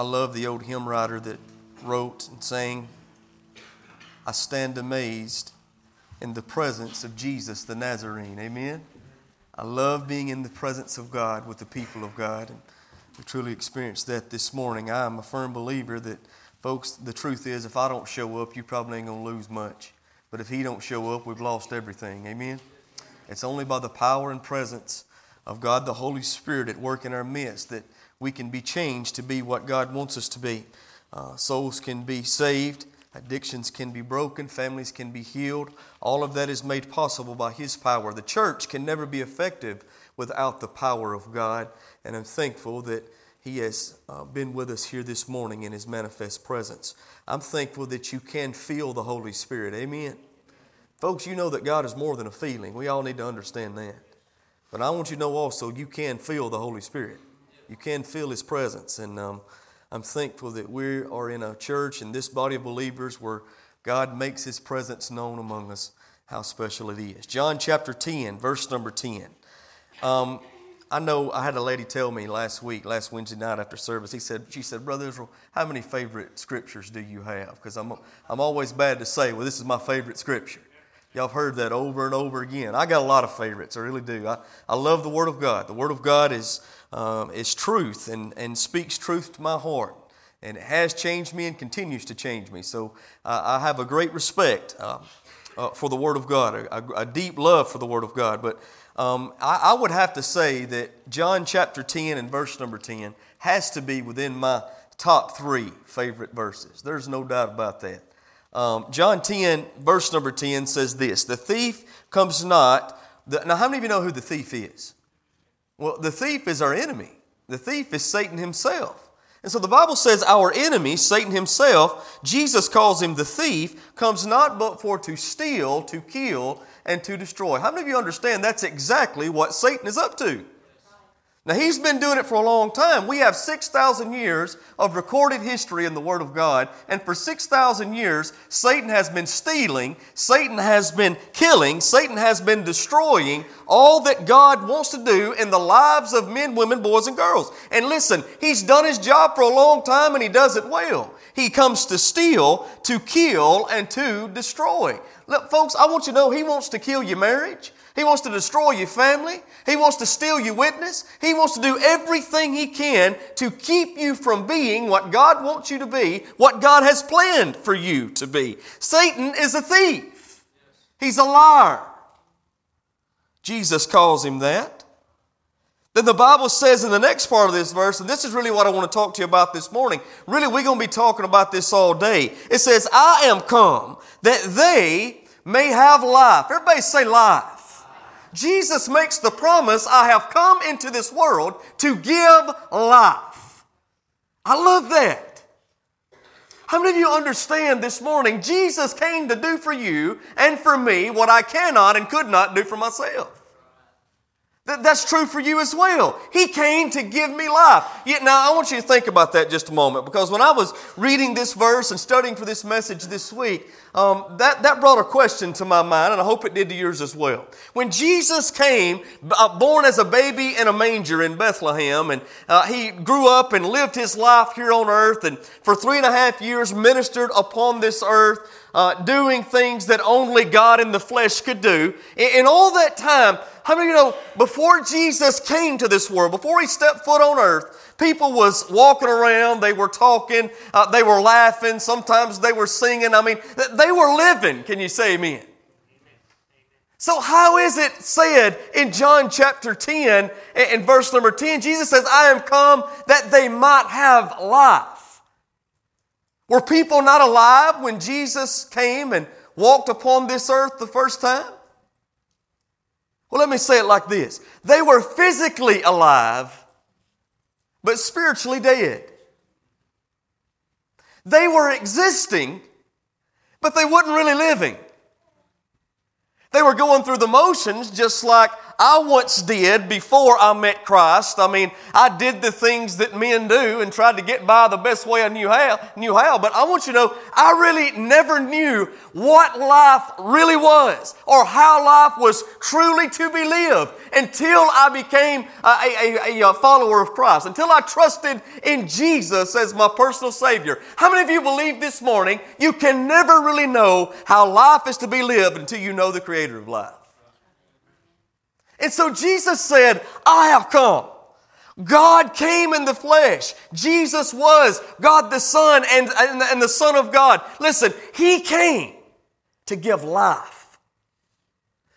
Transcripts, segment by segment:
I love the old hymn writer that wrote and sang, I stand amazed in the presence of Jesus the Nazarene. Amen. I love being in the presence of God with the people of God. And we truly experienced that this morning. I am a firm believer that, folks, the truth is, if I don't show up, you probably ain't going to lose much. But if He don't show up, we've lost everything. Amen. It's only by the power and presence of God the Holy Spirit at work in our midst that we can be changed to be what God wants us to be. Uh, souls can be saved, addictions can be broken, families can be healed. All of that is made possible by His power. The church can never be effective without the power of God, and I'm thankful that He has uh, been with us here this morning in His manifest presence. I'm thankful that you can feel the Holy Spirit. Amen. Folks, you know that God is more than a feeling. We all need to understand that. But I want you to know also you can feel the Holy Spirit. You can feel His presence. And um, I'm thankful that we are in a church and this body of believers where God makes His presence known among us, how special it is. John chapter 10, verse number 10. Um, I know I had a lady tell me last week, last Wednesday night after service, he said, she said, Brother Israel, how many favorite scriptures do you have? Because I'm, I'm always bad to say, well, this is my favorite scripture. Y'all have heard that over and over again. I got a lot of favorites, I really do. I, I love the Word of God. The Word of God is, um, is truth and, and speaks truth to my heart. And it has changed me and continues to change me. So uh, I have a great respect um, uh, for the Word of God, a, a, deep love for the Word of God. But um, I, I would have to say that John chapter 10 and verse number 10 has to be within my top three favorite verses. There's no doubt about that. Um, John 10, verse number 10 says this The thief comes not. The, now, how many of you know who the thief is? Well, the thief is our enemy. The thief is Satan himself. And so the Bible says our enemy, Satan himself, Jesus calls him the thief, comes not but for to steal, to kill, and to destroy. How many of you understand that's exactly what Satan is up to? Now, he's been doing it for a long time. We have 6,000 years of recorded history in the Word of God, and for 6,000 years, Satan has been stealing, Satan has been killing, Satan has been destroying all that God wants to do in the lives of men, women, boys, and girls. And listen, he's done his job for a long time, and he does it well. He comes to steal, to kill, and to destroy. Look, folks, I want you to know he wants to kill your marriage. He wants to destroy your family. He wants to steal your witness. He wants to do everything he can to keep you from being what God wants you to be, what God has planned for you to be. Satan is a thief. He's a liar. Jesus calls him that. Then the Bible says in the next part of this verse, and this is really what I want to talk to you about this morning. Really, we're going to be talking about this all day. It says, I am come that they may have life. Everybody say life. Jesus makes the promise I have come into this world to give life. I love that. How many of you understand this morning Jesus came to do for you and for me what I cannot and could not do for myself? That's true for you as well. He came to give me life. Yet now I want you to think about that just a moment because when I was reading this verse and studying for this message this week, um, that, that brought a question to my mind, and I hope it did to yours as well. When Jesus came, uh, born as a baby in a manger in Bethlehem, and uh, he grew up and lived his life here on earth, and for three and a half years ministered upon this earth, uh, doing things that only God in the flesh could do. In, in all that time, how many of you know, before Jesus came to this world, before he stepped foot on earth, People was walking around, they were talking, uh, they were laughing, sometimes they were singing. I mean, they were living. Can you say amen? So, how is it said in John chapter 10 in verse number 10? Jesus says, I am come that they might have life. Were people not alive when Jesus came and walked upon this earth the first time? Well, let me say it like this they were physically alive, but spiritually dead. They were existing, but they weren't really living. They were going through the motions just like I once did before I met Christ. I mean, I did the things that men do and tried to get by the best way I knew how, knew how. But I want you to know, I really never knew what life really was or how life was truly to be lived until I became a, a, a, a follower of Christ, until I trusted in Jesus as my personal Savior. How many of you believe this morning you can never really know how life is to be lived until you know the Creator of life? And so Jesus said, I have come. God came in the flesh. Jesus was God the Son and, and, and, the Son of God. Listen, He came to give life.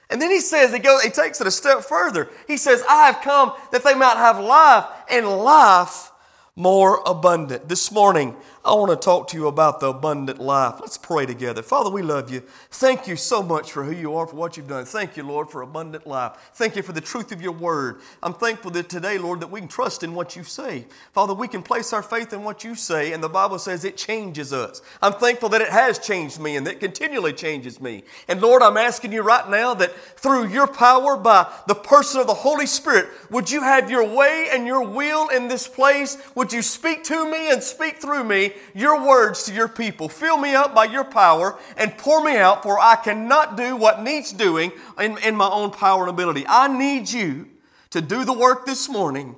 And then he says, he, goes, he takes it a step further. He says, I have come that they might have life and life more abundant. This morning, I want to talk to you about the abundant life. Let's pray together. Father, we love you. Thank you so much for who you are, for what you've done. Thank you, Lord, for abundant life. Thank you for the truth of your word. I'm thankful that today, Lord, that we can trust in what you say. Father, we can place our faith in what you say, and the Bible says it changes us. I'm thankful that it has changed me and that continually changes me. And Lord, I'm asking you right now that through your power, by the person of the Holy Spirit, would you have your way and your will in this place? Would you speak to me and speak through me? Your words to your people. Fill me up by your power and pour me out, for I cannot do what needs doing in, in my own power and ability. I need you to do the work this morning.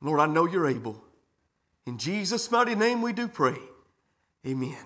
Lord, I know you're able. In Jesus' mighty name we do pray. Amen.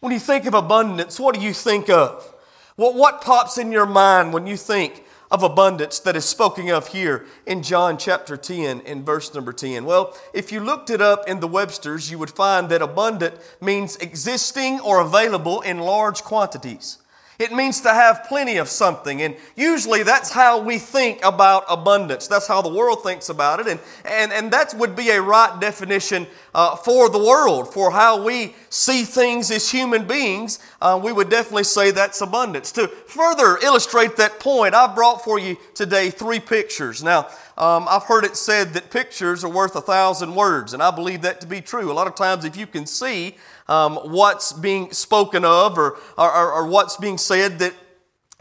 When you think of abundance, what do you think of? Well, what pops in your mind when you think of abundance that is spoken of here in John chapter 10 in verse number 10? Well, if you looked it up in the Webster's, you would find that abundant means existing or available in large quantities. It means to have plenty of something. And usually that's how we think about abundance. That's how the world thinks about it. And, and, and that would be a right definition uh, for the world, for how we see things as human beings. Uh, we would definitely say that's abundance. To further illustrate that point, I brought for you today three pictures. Now, um, I've heard it said that pictures are worth a thousand words, and I believe that to be true. A lot of times, if you can see um, what's being spoken of or, or, or, what's being said that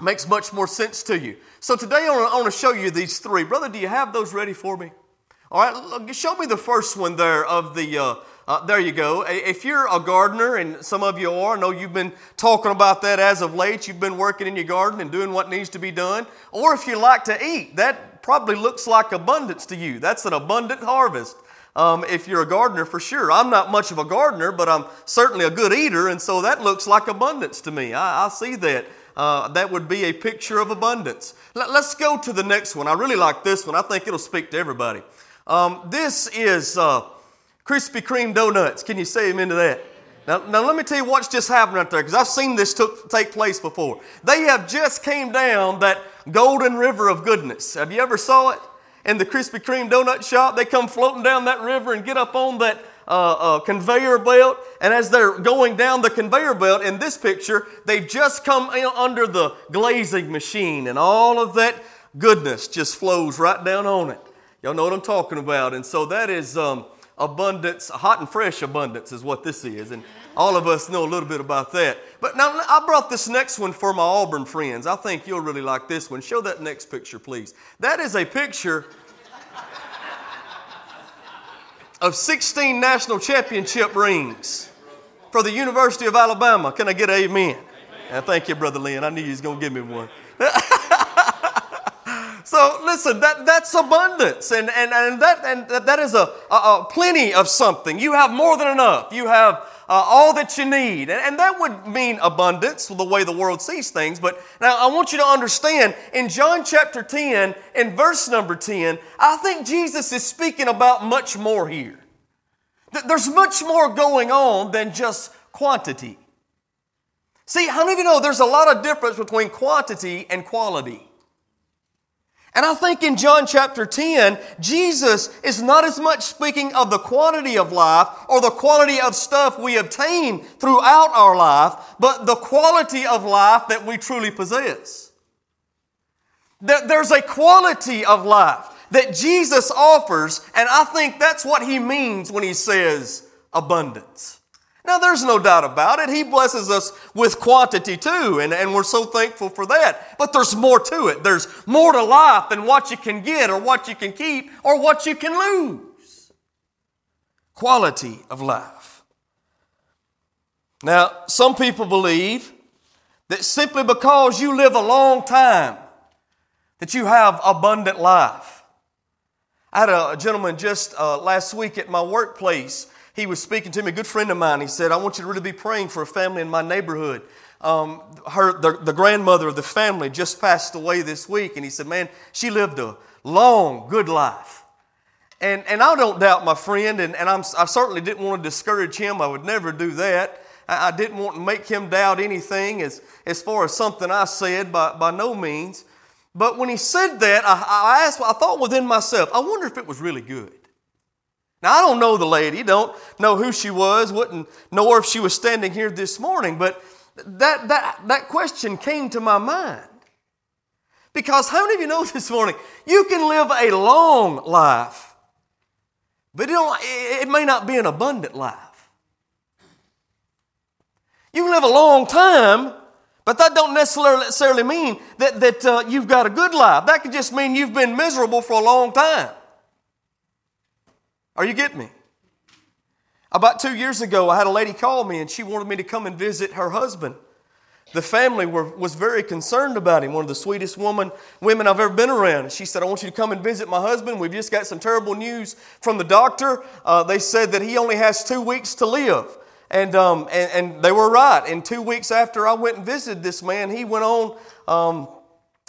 makes much more sense to you. So today I want to show you these three. Brother, do you have those ready for me? All right, show me the first one there of the. Uh, uh, there you go. If you're a gardener, and some of you are, I know you've been talking about that as of late. You've been working in your garden and doing what needs to be done. Or if you like to eat, that probably looks like abundance to you. That's an abundant harvest um, if you're a gardener for sure. I'm not much of a gardener, but I'm certainly a good eater, and so that looks like abundance to me. I, I see that. Uh, that would be a picture of abundance. Let, us go to the next one. I really like this one. I think it'll speak to everybody. Um, this is uh, Krispy Kreme donuts. Can you say amen to that? Now, now let me tell you what's just happened right there, because I've seen this took, take place before. They have just came down that golden river of goodness. Have you ever saw it? In the Krispy Kreme donut shop. They come floating down that river and get up on that uh, uh, conveyor belt. And as they're going down the conveyor belt in this picture, they've just come under the glazing machine, and all of that goodness just flows right down on it. Y'all know what I'm talking about. And so that is um, abundance, hot and fresh abundance is what this is. And all of us know a little bit about that. But now I brought this next one for my Auburn friends. I think you'll really like this one. Show that next picture, please. That is a picture of 16 national championship rings for the University of Alabama. Can I get an amen? amen. thank you, Brother Lynn. I knew you was going to give me one. so listen, that, that's abundance, and, and, and, that, and that is a, a, a plenty of something. You have more than enough. You have Uh, all that you need. And, and that would mean abundance, the way the world sees things. But now I want you to understand in John chapter 10, in verse number 10, I think Jesus is speaking about much more here. There's much more going on than just quantity. See, how many of you know there's a lot of difference between quantity and quality? And I think in John chapter 10, Jesus is not as much speaking of the quantity of life or the quality of stuff we obtain throughout our life, but the quality of life that we truly possess. There's a quality of life that Jesus offers, and I think that's what he means when he says abundance. Now, there's no doubt about it. He blesses us with quantity too, and, and we're so thankful for that. But there's more to it. There's more to life than what you can get, or what you can keep, or what you can lose. Quality of life. Now, some people believe that simply because you live a long time, that you have abundant life. I had a, gentleman just uh, last week at my workplace he was speaking to me, a good friend of mine. He said, I want you to really be praying for a family in my neighborhood. Um, her, the, the grandmother of the family just passed away this week. And he said, Man, she lived a long, good life. And, and I don't doubt my friend, and, and I'm, I certainly didn't want to discourage him. I would never do that. I, I didn't want to make him doubt anything as, as far as something I said, by, by no means. But when he said that, I, I asked, I thought within myself, I wonder if it was really good. Now, I don't know the lady, don't know who she was, wouldn't know if she was standing here this morning, but that, that, that question came to my mind. Because how many of you know this morning, you can live a long life, but it, it may not be an abundant life. You can live a long time, but that don't necessarily mean that, that uh, you've got a good life. That could just mean you've been miserable for a long time. Are you getting me? About two years ago, I had a lady call me and she wanted me to come and visit her husband. The family were, was very concerned about him, one of the sweetest woman, women I've ever been around. She said, I want you to come and visit my husband. We've just got some terrible news from the doctor. Uh, they said that he only has two weeks to live. And, um, and, and, they were right. And two weeks after I went and visited this man, he went on um,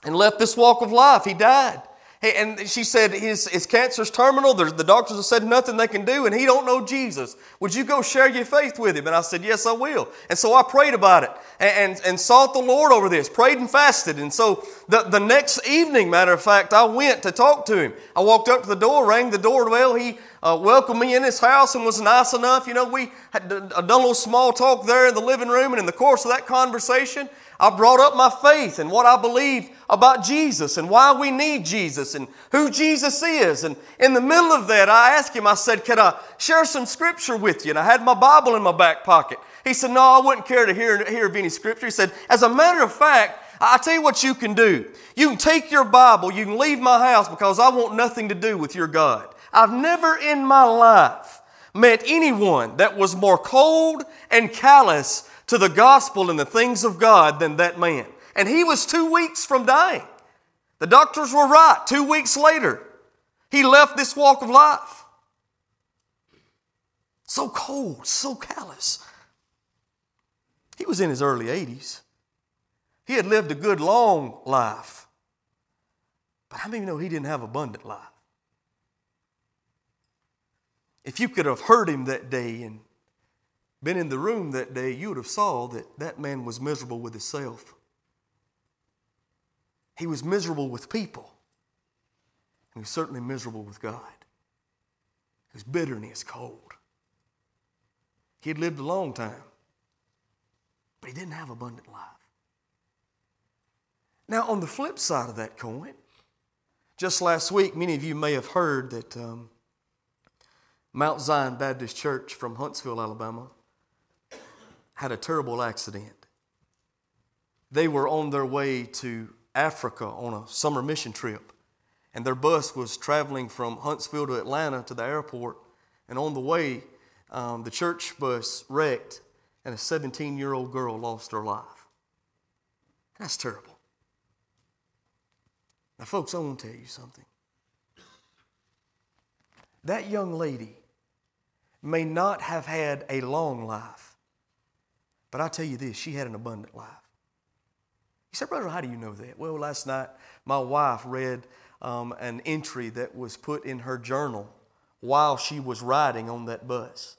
and left this walk of life. He died. And she said his, his cancer's terminal. There's, the doctors have said nothing they can do, and he don't know Jesus. Would you go share your faith with him? And I said, yes, I will. And so I prayed about it and, and, and sought the Lord over this, prayed and fasted. And so the, the next evening, matter of fact, I went to talk to him. I walked up to the door, rang the doorbell. He uh, welcomed me in his house and was nice enough. You know, we had done a little small talk there in the living room, and in the course of that conversation, I brought up my faith and what I believe about Jesus and why we need Jesus and who Jesus is. And in the middle of that, I asked him, I said, Can I share some scripture with you? And I had my Bible in my back pocket. He said, No, I wouldn't care to hear, hear of any scripture. He said, As a matter of fact, I tell you what you can do. You can take your Bible, you can leave my house because I want nothing to do with your God. I've never in my life met anyone that was more cold and callous to the gospel and the things of God than that man. And he was two weeks from dying. The doctors were right. Two weeks later, he left this walk of life. So cold, so callous. He was in his early 80s. He had lived a good long life. But how many of you know he didn't have abundant life? If you could have heard him that day and been in the room that day, you would have saw that that man was miserable with himself. He was miserable with people. And he was certainly miserable with God. He was bitter and he was cold. He had lived a long time, but he didn't have abundant life. Now, on the flip side of that coin, just last week, many of you may have heard that um, Mount Zion Baptist Church from Huntsville, Alabama, had a terrible accident. They were on their way to Africa on a summer mission trip, and their bus was traveling from Huntsville to Atlanta to the airport. And on the way, um, the church bus wrecked, and a 17 year old girl lost her life. That's terrible. Now, folks, I want to tell you something. That young lady may not have had a long life, but I tell you this, she had an abundant life. He said, Brother, how do you know that? Well, last night my wife read um, an entry that was put in her journal while she was riding on that bus.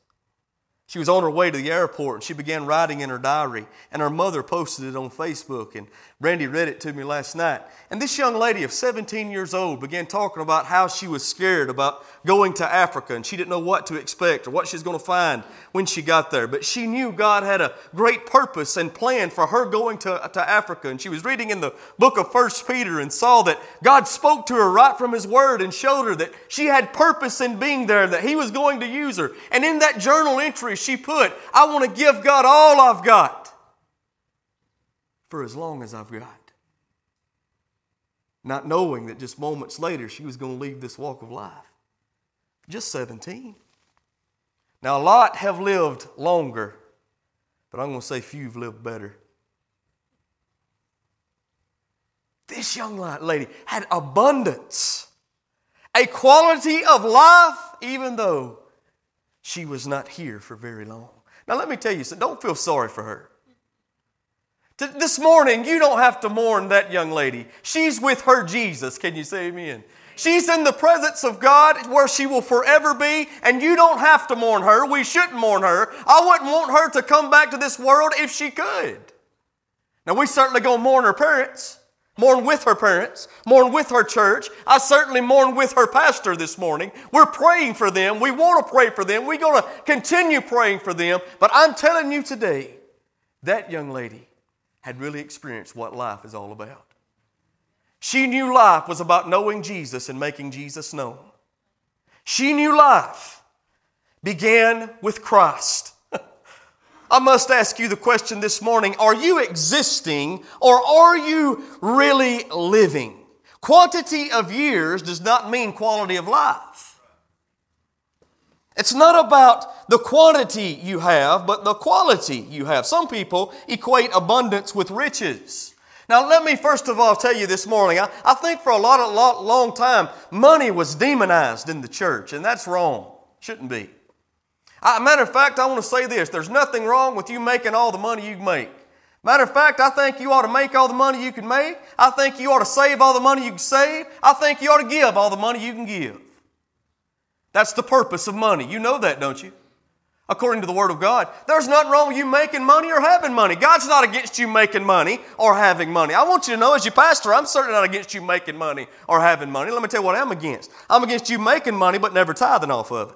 She was on her way to the airport and she began writing in her diary, and her mother posted it on Facebook. And Brandy read it to me last night. And this young lady of 17 years old began talking about how she was scared about going to Africa and she didn't know what to expect or what she was going to find when she got there. But she knew God had a great purpose and plan for her going to, to Africa. And she was reading in the book of First Peter and saw that God spoke to her right from His Word and showed her that she had purpose in being there, that He was going to use her. And in that journal entry, she put, I want to give God all I've got for as long as I've got. Not knowing that just moments later she was going to leave this walk of life. Just 17. Now, a lot have lived longer, but I'm going to say few have lived better. This young lady had abundance, a quality of life, even though she was not here for very long. Now, let me tell you something. Don't feel sorry for her. This morning, you don't have to mourn that young lady. She's with her Jesus. Can you say amen? She's in the presence of God where she will forever be, and you don't have to mourn her. We shouldn't mourn her. I wouldn't want her to come back to this world if she could. Now, we certainly go mourn her parents, mourn with her parents, mourn with her church. I certainly mourn with her pastor this morning. We're praying for them. We want to pray for them. We're going to continue praying for them. But I'm telling you today, that young lady had really experienced what life is all about. She knew life was about knowing Jesus and making Jesus known. She knew life began with Christ. I must ask you the question this morning are you existing or are you really living? Quantity of years does not mean quality of life. It's not about the quantity you have, but the quality you have. Some people equate abundance with riches. Now, let me first of all tell you this morning, I, I think for a lot of lot, long time, money was demonized in the church, and that's wrong. Shouldn't be. I, matter of fact, I want to say this there's nothing wrong with you making all the money you make. Matter of fact, I think you ought to make all the money you can make. I think you ought to save all the money you can save. I think you ought to give all the money you can give. That's the purpose of money. You know that, don't you? according to the Word of God. There's nothing wrong with you making money or having money. God's not against you making money or having money. I want you to know, as your pastor, I'm certainly not against you making money or having money. Let me tell you what I'm against. I'm against you making money but never tithing off of it.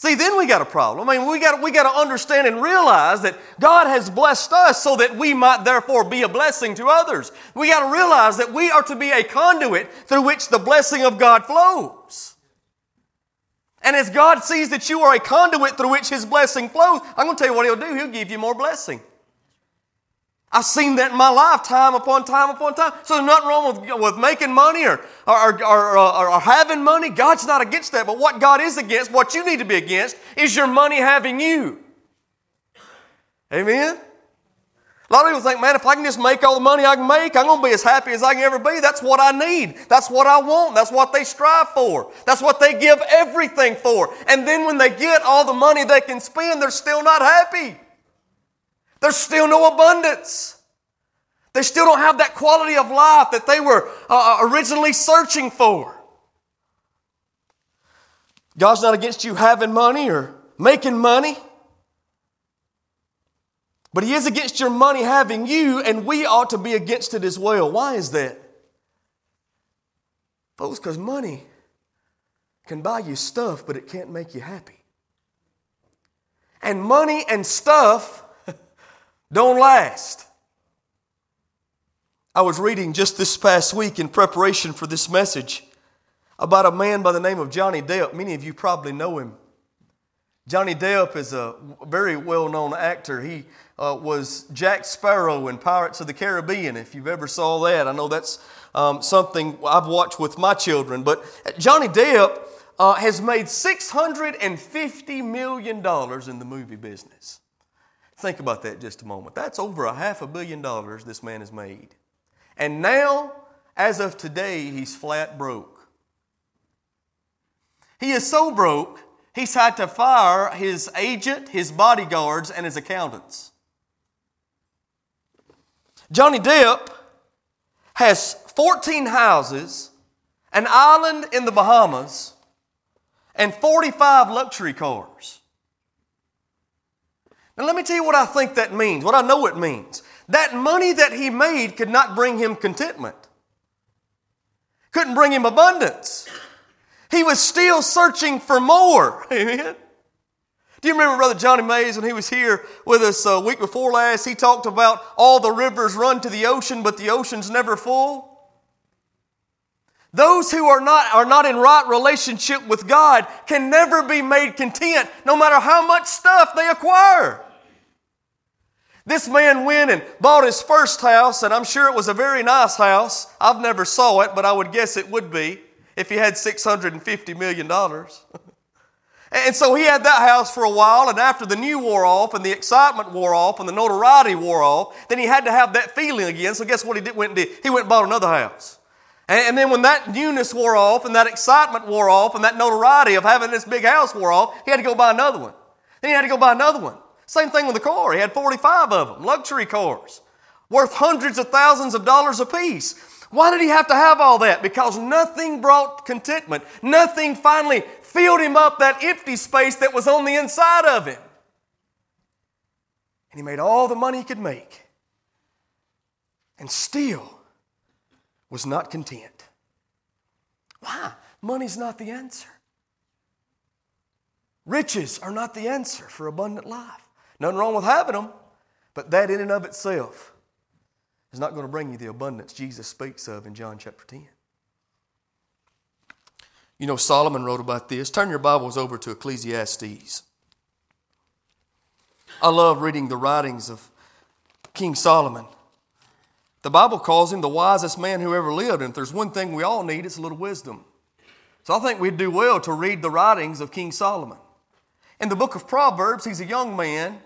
See, then we got a problem. I mean, we got, we got to understand and realize that God has blessed us so that we might therefore be a blessing to others. We got to realize that we are to be a conduit through which the blessing of God flows. And as God sees that you are a conduit through which His blessing flows, I'm going to tell you what He'll do. He'll give you more blessing. I've seen that in my life time upon time upon time. So there's nothing wrong with, with making money or, or, or, or, uh, or having money. God's not against that. But what God is against, what you need to be against, is your money having you. Amen? A lot of people think, man, if I can just make all the money I can make, I'm going to be as happy as I can ever be. That's what I need. That's what I want. That's what they strive for. That's what they give everything for. And then when they get all the money they can spend, they're still not happy. There's still no abundance. They still don't have that quality of life that they were uh, originally searching for. God's not against you having money or making money. But he is against your money having you, and we ought to be against it as well. Why is that? Folks, because money can buy you stuff, but it can't make you happy. And money and stuff don't last. I was reading just this past week in preparation for this message about a man by the name of Johnny Depp. Many of you probably know him. Johnny Depp is a very well known actor. He uh, was Jack Sparrow in Pirates of the Caribbean, if you've ever saw that. I know that's um, something I've watched with my children. But Johnny Depp uh, has made $650 million in the movie business. Think about that just a moment. That's over a half a billion dollars this man has made. And now, as of today, he's flat broke. He is so broke, he's had to fire his agent, his bodyguards, and his accountants. Johnny Depp has 14 houses, an island in the Bahamas, and 45 luxury cars. Now, let me tell you what I think that means, what I know it means. That money that he made could not bring him contentment, couldn't bring him abundance. He was still searching for more. Amen. Do you remember Brother Johnny Mays when he was here with us a week before last? He talked about all the rivers run to the ocean, but the ocean's never full. Those who are not, are not in right relationship with God can never be made content no matter how much stuff they acquire. This man went and bought his first house, and I'm sure it was a very nice house. I've never saw it, but I would guess it would be if he had $650 million. and so he had that house for a while, and after the new wore off, and the excitement wore off, and the notoriety wore off, then he had to have that feeling again. So guess what he did, went and did? He went and bought another house. And, then when that newness wore off and that excitement wore off and that notoriety of having this big house wore off, he had to go buy another one. Then he had to go buy another one. Same thing with the car. He had 45 of them, luxury cars, worth hundreds of thousands of dollars apiece. Why did he have to have all that? Because nothing brought contentment. Nothing finally filled him up that empty space that was on the inside of him. And he made all the money he could make. And still, was not content. Why? Money's not the answer. Riches are not the answer for abundant life. Nothing wrong with having them, but that in and of itself is not going to bring you the abundance Jesus speaks of in John chapter 10. You know, Solomon wrote about this. Turn your Bibles over to Ecclesiastes. I love reading the writings of King Solomon. The Bible calls him the wisest man who ever lived, and if there's one thing we all need, it's a little wisdom. So I think we'd do well to read the writings of King Solomon. In the book of Proverbs, he's a young man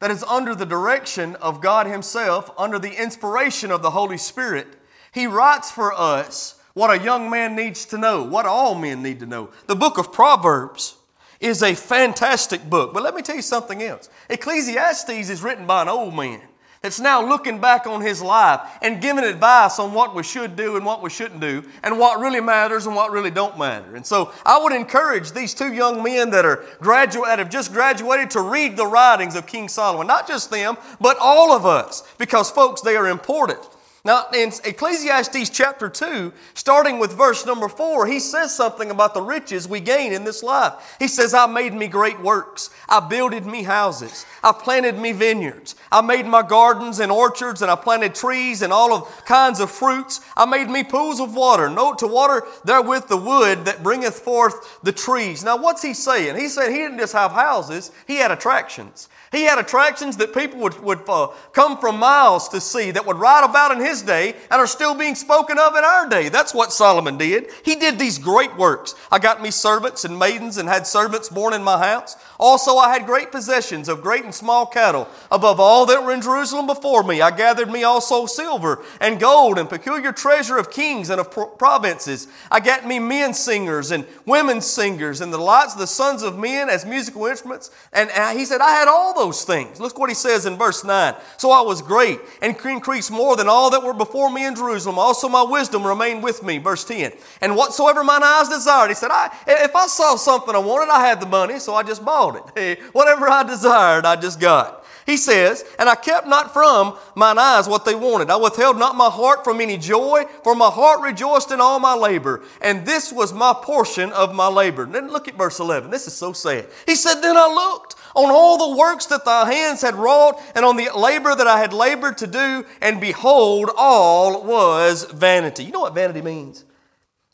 that is under the direction of God Himself, under the inspiration of the Holy Spirit. He writes for us what a young man needs to know, what all men need to know. The book of Proverbs is a fantastic book. But let me tell you something else Ecclesiastes is written by an old man that's now looking back on his life and giving advice on what we should do and what we shouldn't do and what really matters and what really don't matter. And so I would encourage these two young men that are graduate that have just graduated to read the writings of King Solomon, not just them, but all of us, because folks, they are important. Now, in Ecclesiastes chapter 2, starting with verse number 4, he says something about the riches we gain in this life. He says, I made me great works. I builded me houses. I planted me vineyards. I made my gardens and orchards, and I planted trees and all of kinds of fruits. I made me pools of water, note to water therewith the wood that bringeth forth the trees. Now, what's he saying? He said he didn't just have houses, he had attractions. He had attractions that people would, would uh, come from miles to see that would write about in his day and are still being spoken of in our day. That's what Solomon did. He did these great works. I got me servants and maidens and had servants born in my house. Also, I had great possessions of great and small cattle. Above all that were in Jerusalem before me, I gathered me also silver and gold and peculiar treasure of kings and of provinces. I got me men singers and women singers and the lights of the sons of men as musical instruments. And he said, I had all those things. Look what he says in verse 9. So I was great and increased more than all that were before me in Jerusalem. Also my wisdom remained with me. Verse 10. And whatsoever mine eyes desired, he said, I, if I saw something I wanted, I had the money, so I just bought it. Hey, whatever I desired, I just got. He says, And I kept not from mine eyes what they wanted. I withheld not my heart from any joy, for my heart rejoiced in all my labor. And this was my portion of my labor. then look at verse 11. This is so sad. He said, Then I looked on all the works that thy hands had wrought, and on the labor that I had labored to do, and behold, all was vanity. You know what vanity means?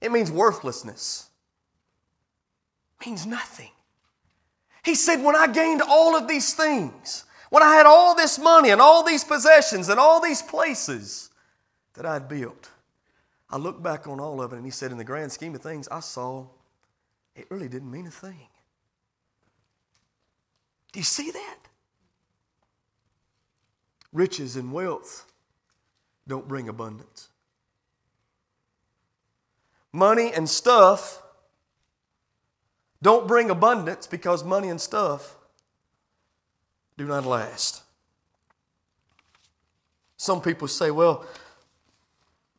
It means worthlessness. It means nothing. He said, When I gained all of these things, when I had all this money and all these possessions and all these places that I'd built, I looked back on all of it and he said, In the grand scheme of things, I saw it really didn't mean a thing. Do you see that? Riches and wealth don't bring abundance. Money and stuff don't bring abundance because money and stuff do not last. Some people say, well,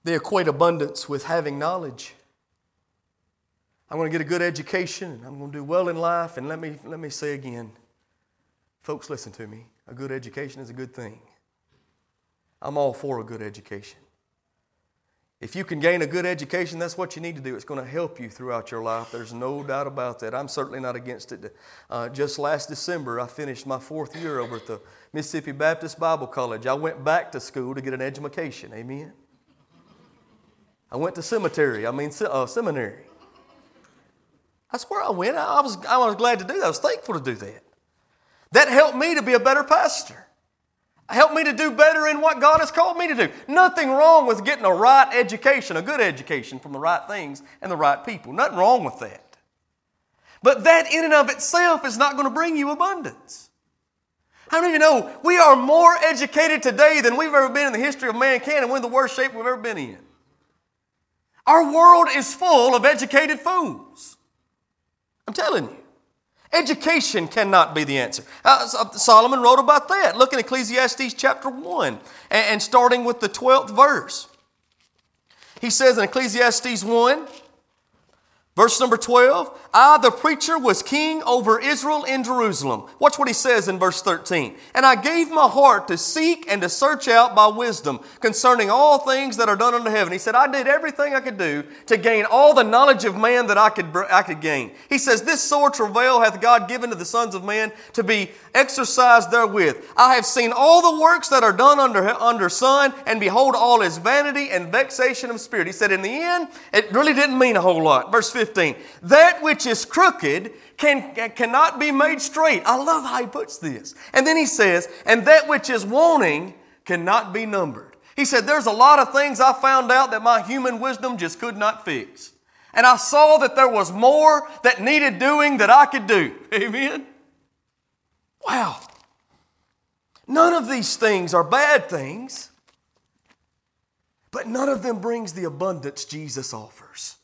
they equate abundance with having knowledge. I'm going to get a good education, and I'm going to do well in life, and let me, let me say again Folks, listen to me. A good education is a good thing. I'm all for a good education. If you can gain a good education, that's what you need to do. It's going to help you throughout your life. There's no doubt about that. I'm certainly not against it. Uh, just last December, I finished my fourth year over at the Mississippi Baptist Bible College. I went back to school to get an education. Amen. I went to cemetery, I mean, uh, seminary. That's where I went. I was, I was glad to do that. I was thankful to do that. That helped me to be a better pastor. Helped me to do better in what God has called me to do. Nothing wrong with getting a right education, a good education from the right things and the right people. Nothing wrong with that. But that in and of itself is not going to bring you abundance. How many of you know we are more educated today than we've ever been in the history of mankind and we're in the worst shape we've ever been in? Our world is full of educated fools. I'm telling you. Education cannot be the answer. Uh, uh Solomon wrote about that. Look in Ecclesiastes chapter 1 and, and starting with the 12th verse. He says in Ecclesiastes 1, Verse number 12, I, the preacher, was king over Israel in Jerusalem. Watch what he says in verse 13. And I gave my heart to seek and to search out by wisdom concerning all things that are done under heaven. He said, I did everything I could do to gain all the knowledge of man that I could, I could gain. He says, This sore travail hath God given to the sons of man to be exercised therewith. I have seen all the works that are done under, under sun, and behold, all is vanity and vexation of spirit. He said, In the end, it really didn't mean a whole lot. Verse 15. 15. That which is crooked can, cannot be made straight. I love how he puts this. And then he says, and that which is wanting cannot be numbered. He said, There's a lot of things I found out that my human wisdom just could not fix. And I saw that there was more that needed doing that I could do. Amen? Wow. None of these things are bad things, but none of them brings the abundance Jesus offers.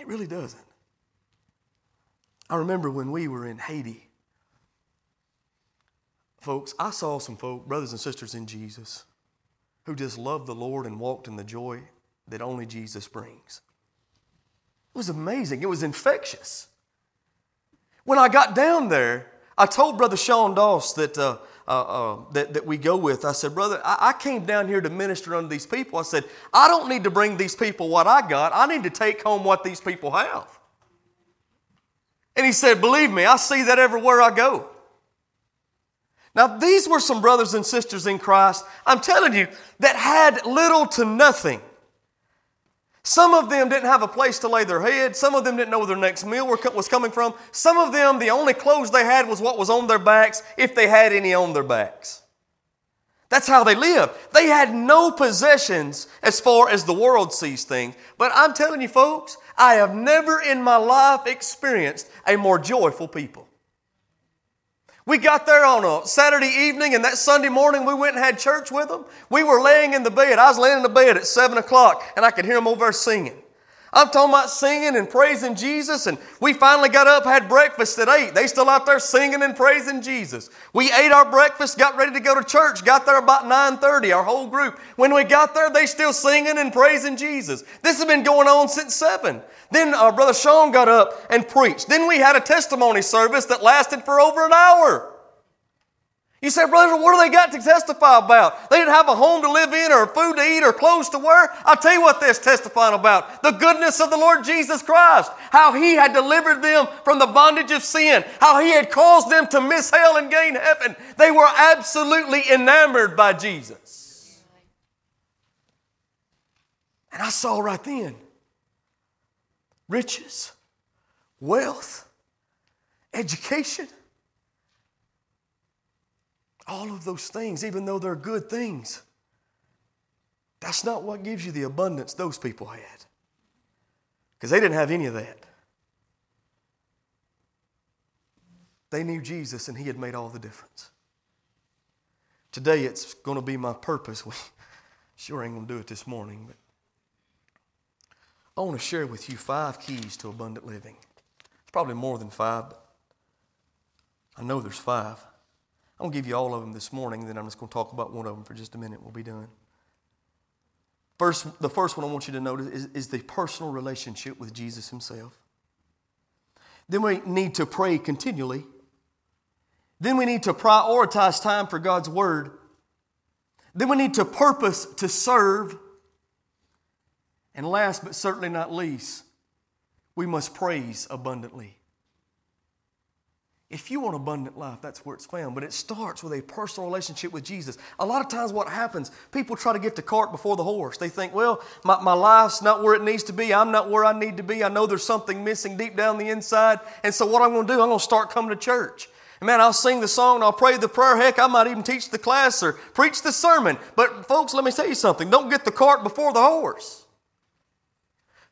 It really doesn't. I remember when we were in Haiti, folks, I saw some folk, brothers and sisters in Jesus, who just loved the Lord and walked in the joy that only Jesus brings. It was amazing. It was infectious. When I got down there, I told Brother Sean Doss that uh, uh, uh, that, that we go with. I said, Brother, I, I came down here to minister unto these people. I said, I don't need to bring these people what I got. I need to take home what these people have. And he said, Believe me, I see that everywhere I go. Now, these were some brothers and sisters in Christ, I'm telling you, that had little to nothing. Some of them didn't have a place to lay their head. Some of them didn't know where their next meal was coming from. Some of them, the only clothes they had was what was on their backs, if they had any on their backs. That's how they lived. They had no possessions as far as the world sees things. But I'm telling you, folks, I have never in my life experienced a more joyful people. We got there on a Saturday evening, and that Sunday morning we went and had church with them. We were laying in the bed. I was laying in the bed at 7 o'clock, and I could hear them over there singing. I'm talking about singing and praising Jesus, and we finally got up, had breakfast at 8. They still out there singing and praising Jesus. We ate our breakfast, got ready to go to church, got there about 9.30, our whole group. When we got there, they still singing and praising Jesus. This has been going on since 7. Then our Brother Sean got up and preached. Then we had a testimony service that lasted for over an hour. You say, brother, what do they got to testify about? They didn't have a home to live in or food to eat or clothes to wear. I'll tell you what they're testifying about. The goodness of the Lord Jesus Christ. How He had delivered them from the bondage of sin. How He had caused them to miss hell and gain heaven. They were absolutely enamored by Jesus. And I saw right then riches, wealth, education. All of those things, even though they're good things, that's not what gives you the abundance those people had. Because they didn't have any of that. They knew Jesus and He had made all the difference. Today it's going to be my purpose. We sure ain't going to do it this morning, but I want to share with you five keys to abundant living. It's probably more than five, but I know there's five. I'm going to give you all of them this morning, then I'm just going to talk about one of them for just a minute. We'll be done. First, the first one I want you to notice is, is the personal relationship with Jesus Himself. Then we need to pray continually. Then we need to prioritize time for God's Word. Then we need to purpose to serve. And last but certainly not least, we must praise abundantly. If you want abundant life, that's where it's found. But it starts with a personal relationship with Jesus. A lot of times, what happens, people try to get the cart before the horse. They think, well, my, my life's not where it needs to be. I'm not where I need to be. I know there's something missing deep down the inside. And so, what I'm going to do, I'm going to start coming to church. And man, I'll sing the song, I'll pray the prayer. Heck, I might even teach the class or preach the sermon. But, folks, let me tell you something don't get the cart before the horse.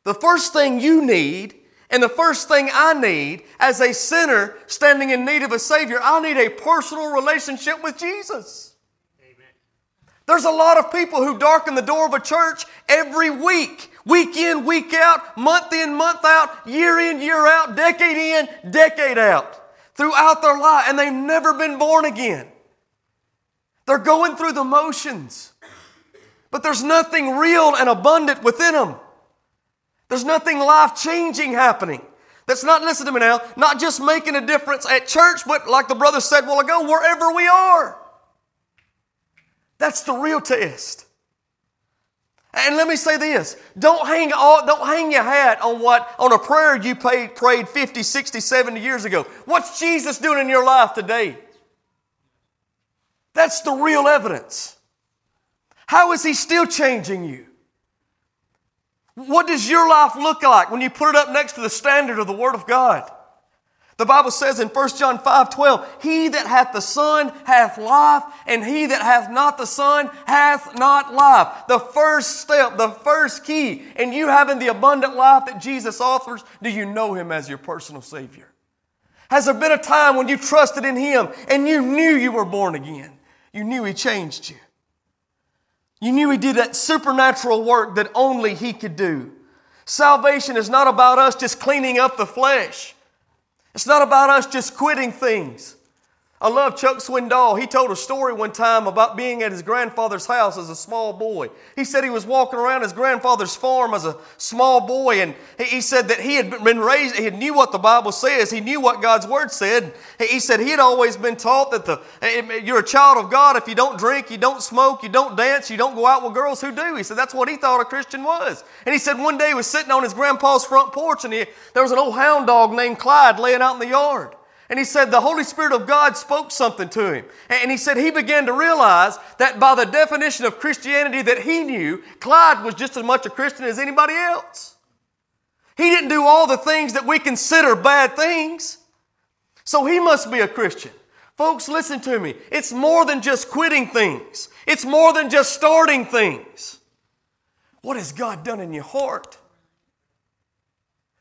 The first thing you need and the first thing I need as a sinner standing in need of a Savior, I need a personal relationship with Jesus. Amen. There's a lot of people who darken the door of a church every week, week in, week out, month in, month out, year in, year out, decade in, decade out, throughout their life, and they've never been born again. They're going through the motions, but there's nothing real and abundant within them. There's nothing life changing happening. That's not, listen to me now, not just making a difference at church, but like the brother said while ago, wherever we are. That's the real test. And let me say this don't hang, all, don't hang your hat on what on a prayer you prayed, prayed 50, 60, 70 years ago. What's Jesus doing in your life today? That's the real evidence. How is he still changing you? What does your life look like when you put it up next to the standard of the Word of God? The Bible says in 1 John 5 12, He that hath the Son hath life, and he that hath not the Son hath not life. The first step, the first key in you having the abundant life that Jesus offers, do you know Him as your personal Savior? Has there been a time when you trusted in Him and you knew you were born again? You knew He changed you. You knew He did that supernatural work that only He could do. Salvation is not about us just cleaning up the flesh. It's not about us just quitting things. I love Chuck Swindoll. He told a story one time about being at his grandfather's house as a small boy. He said he was walking around his grandfather's farm as a small boy, and he said that he had been raised, he knew what the Bible says, he knew what God's Word said. He said he had always been taught that the, eh, eh, you're a child of God if you don't drink, you don't smoke, you don't dance, you don't go out with girls who do. He said that's what he thought a Christian was. And he said one day he was sitting on his grandpa's front porch, and he, there was an old hound dog named Clyde laying out in the yard. And he said the Holy Spirit of God spoke something to him. And he said he began to realize that by the definition of Christianity that he knew, Clyde was just as much a Christian as anybody else. He didn't do all the things that we consider bad things. So he must be a Christian. Folks, listen to me. It's more than just quitting things. It's more than just starting things. What has God done in your heart?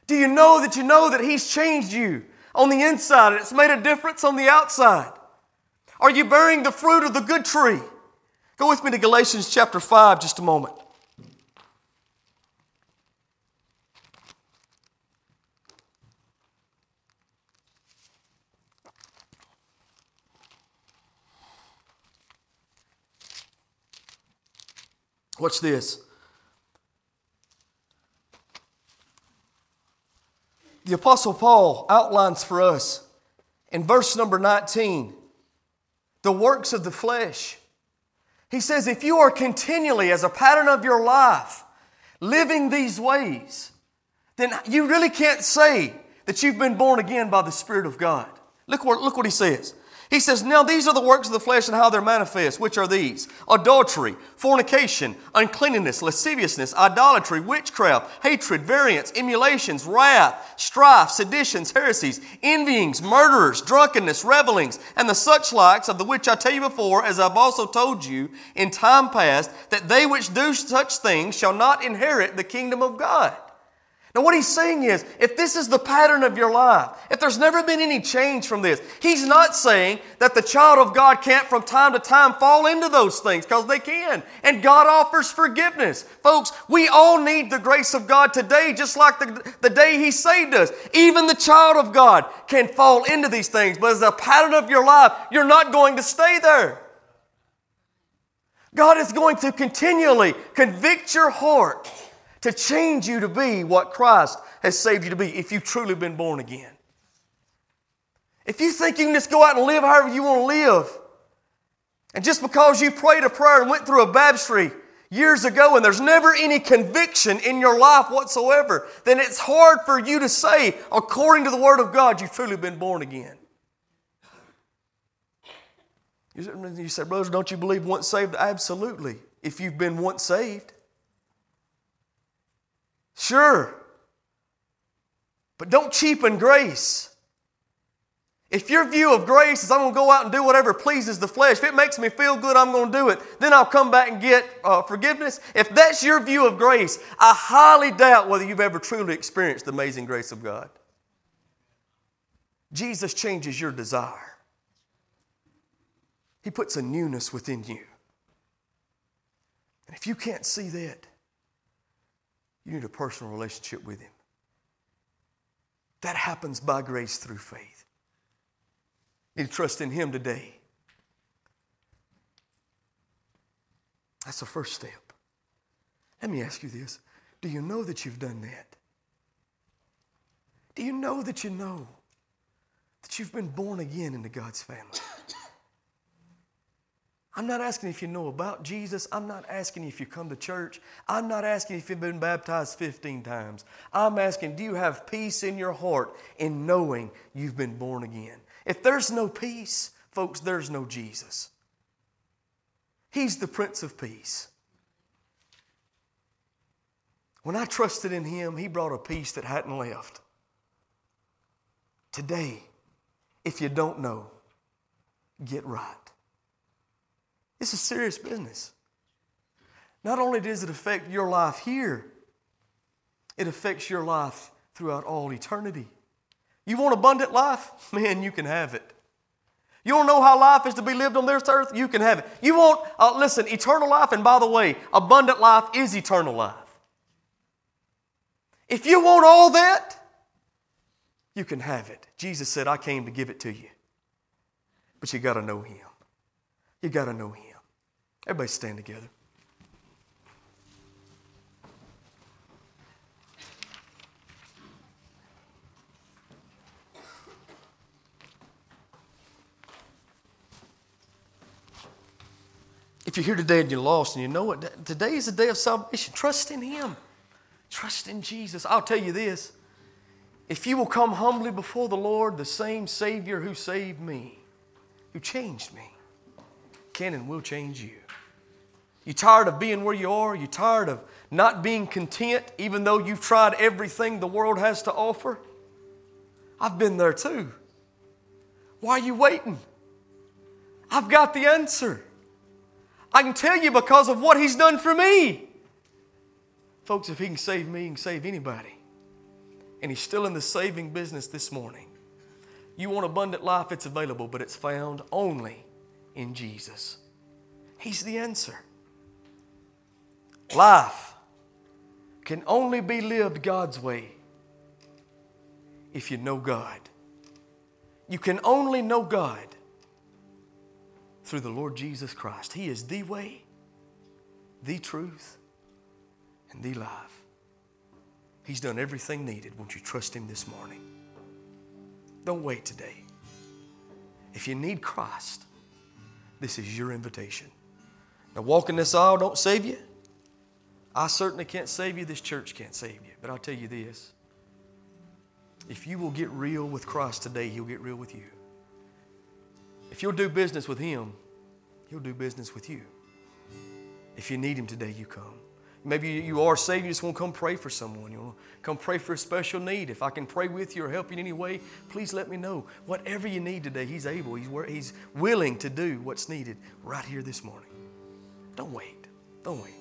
Do you know that you know that He's changed you? On the inside and it's made a difference on the outside? Are you bearing the fruit of the good tree? Go with me to Galatians chapter 5 just a moment. Watch this. The Apostle Paul outlines for us in verse number 19 the works of the flesh. He says, if you are continually, as a pattern of your life, living these ways, then you really can't say that you've been born again by the Spirit of God. Look what, look what he says. He says, Now these are the works of the flesh and how they're manifest, which are these adultery, fornication, uncleanness, lasciviousness, idolatry, witchcraft, hatred, variance, emulations, wrath, strife, seditions, heresies, envyings, murderers, drunkenness, revelings, and the such likes, of the which I tell you before, as I've also told you in time past, that they which do such things shall not inherit the kingdom of God. Now, what he's saying is, if this is the pattern of your life, if there's never been any change from this, he's not saying that the child of God can't from time to time fall into those things, because they can. And God offers forgiveness. Folks, we all need the grace of God today, just like the, the day he saved us. Even the child of God can fall into these things, but as a pattern of your life, you're not going to stay there. God is going to continually convict your heart to change you to be what Christ has saved you to be if you've truly been born again. If you think you can just go out and live however you want to live, and just because you prayed a prayer and went through a baptistry years ago and there's never any conviction in your life whatsoever, then it's hard for you to say, according to the Word of God, you've truly been born again. You say, brothers, don't you believe once saved? Absolutely. If you've been once saved. Sure. But don't cheapen grace. If your view of grace is I'm going to go out and do whatever pleases the flesh, if it makes me feel good, I'm going to do it, then I'll come back and get uh, forgiveness. If that's your view of grace, I highly doubt whether you've ever truly experienced the amazing grace of God. Jesus changes your desire, He puts a newness within you. And if you can't see that, you need a personal relationship with Him. That happens by grace through faith. You need to trust in Him today. That's the first step. Let me ask you this Do you know that you've done that? Do you know that you know that you've been born again into God's family? I'm not asking if you know about Jesus. I'm not asking if you come to church. I'm not asking if you've been baptized 15 times. I'm asking, do you have peace in your heart in knowing you've been born again? If there's no peace, folks, there's no Jesus. He's the Prince of Peace. When I trusted in Him, He brought a peace that hadn't left. Today, if you don't know, get right. This is serious business. Not only does it affect your life here, it affects your life throughout all eternity. You want abundant life? Man, you can have it. You want to know how life is to be lived on this earth? You can have it. You want, uh, listen, eternal life, and by the way, abundant life is eternal life. If you want all that, you can have it. Jesus said, I came to give it to you. But you got to know Him. You got to know Him. Everybody stand together. If you're here today and you're lost and you know what, today is the day of salvation. Trust in Him. Trust in Jesus. I'll tell you this if you will come humbly before the Lord, the same Savior who saved me, who changed me, can and will change you. You tired of being where you are? You tired of not being content even though you've tried everything the world has to offer? I've been there too. Why are you waiting? I've got the answer. I can tell you because of what He's done for me. Folks, if He can save me, He can save anybody. And He's still in the saving business this morning. You want abundant life, it's available, but it's found only in Jesus. He's the answer. Life can only be lived God's way if you know God. You can only know God through the Lord Jesus Christ. He is the way, the truth, and the life. He's done everything needed. Won't you trust Him this morning? Don't wait today. If you need Christ, this is your invitation. Now, walking this aisle don't save you. I certainly can't save you. This church can't save you. But I'll tell you this if you will get real with Christ today, He'll get real with you. If you'll do business with Him, He'll do business with you. If you need Him today, you come. Maybe you are saved, you just want to come pray for someone. You want to come pray for a special need. If I can pray with you or help you in any way, please let me know. Whatever you need today, He's able, He's, he's willing to do what's needed right here this morning. Don't wait. Don't wait.